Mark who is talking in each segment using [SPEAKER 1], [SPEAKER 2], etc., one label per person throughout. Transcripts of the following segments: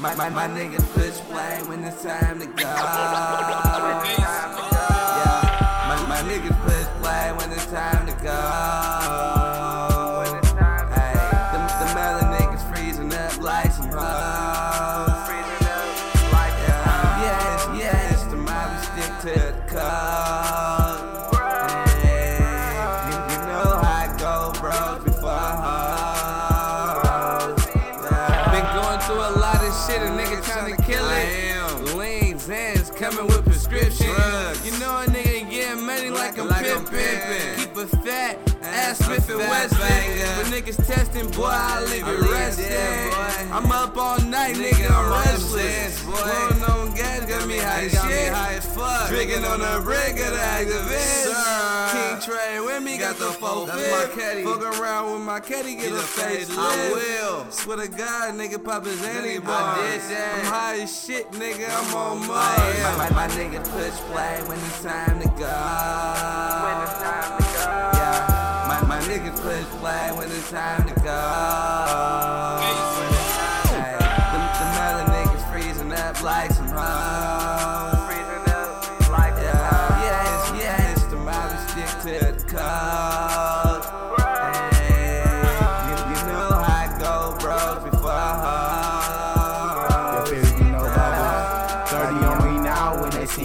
[SPEAKER 1] My, my, my niggas push play when it's time to go. Yeah, my, my niggas push play when it's time to go. Hey, niggas freezing up like some hoes. Yeah, the mob stick to the code.
[SPEAKER 2] Shit, a nigga trying to kill it. Lean Zans coming with prescription.
[SPEAKER 1] Drugs.
[SPEAKER 2] You know a nigga getting money like a
[SPEAKER 1] Like a
[SPEAKER 2] pimpin'.
[SPEAKER 1] pimpin'.
[SPEAKER 2] Keep a fat ass Smith and Wesson. But niggas testing, boy, I leave it resting. I'm up all night, nigga,
[SPEAKER 1] Nigga,
[SPEAKER 2] I'm
[SPEAKER 1] I'm
[SPEAKER 2] restless.
[SPEAKER 1] Boy.
[SPEAKER 2] Blowing on gas, got me high as
[SPEAKER 1] Got me high as fuck.
[SPEAKER 2] Drinking on the brick of the
[SPEAKER 1] Actavis.
[SPEAKER 2] King Trey with me, got the four
[SPEAKER 1] That's my caddy.
[SPEAKER 2] Fuck around with my caddy, get,
[SPEAKER 1] Get
[SPEAKER 2] a face.
[SPEAKER 1] I will.
[SPEAKER 2] Swear to God, nigga, pop his anti
[SPEAKER 1] bars.
[SPEAKER 2] I'm high as shit, nigga. I'm on
[SPEAKER 1] My,
[SPEAKER 2] Mars.
[SPEAKER 1] my, my niggas push play when it's time to go.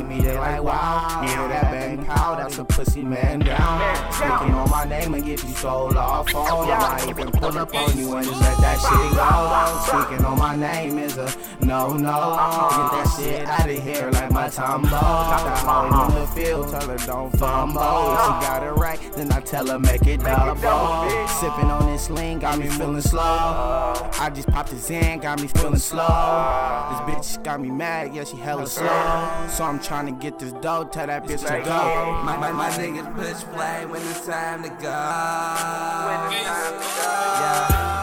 [SPEAKER 3] Now, when that's a pussy man down. Speaking on my name and get you sold off phone. I might even pull up on you and just let that shit go. Speaking on my name is a no, no. Get that shit out of here like my Tombo. Got that hoe in the field, tell her don't fumble. If she got it right, then I tell her make it double. Sipping on this lean, got me feeling slow. I just popped the Zan, got me feeling slow. This bitch got me mad, yeah, she hella slow. So I'm trying to get this dough, tell that bitch to go.
[SPEAKER 1] My, my, my niggas push play when it's time to go. Yeah,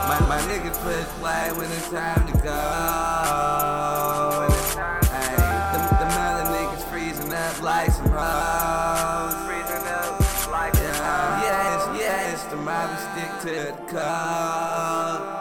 [SPEAKER 1] my, my niggas push play when it's time to go. Hey, them, them melon niggas freezing up like some hoes. Yeah, yes, yes, the mob stick to the code.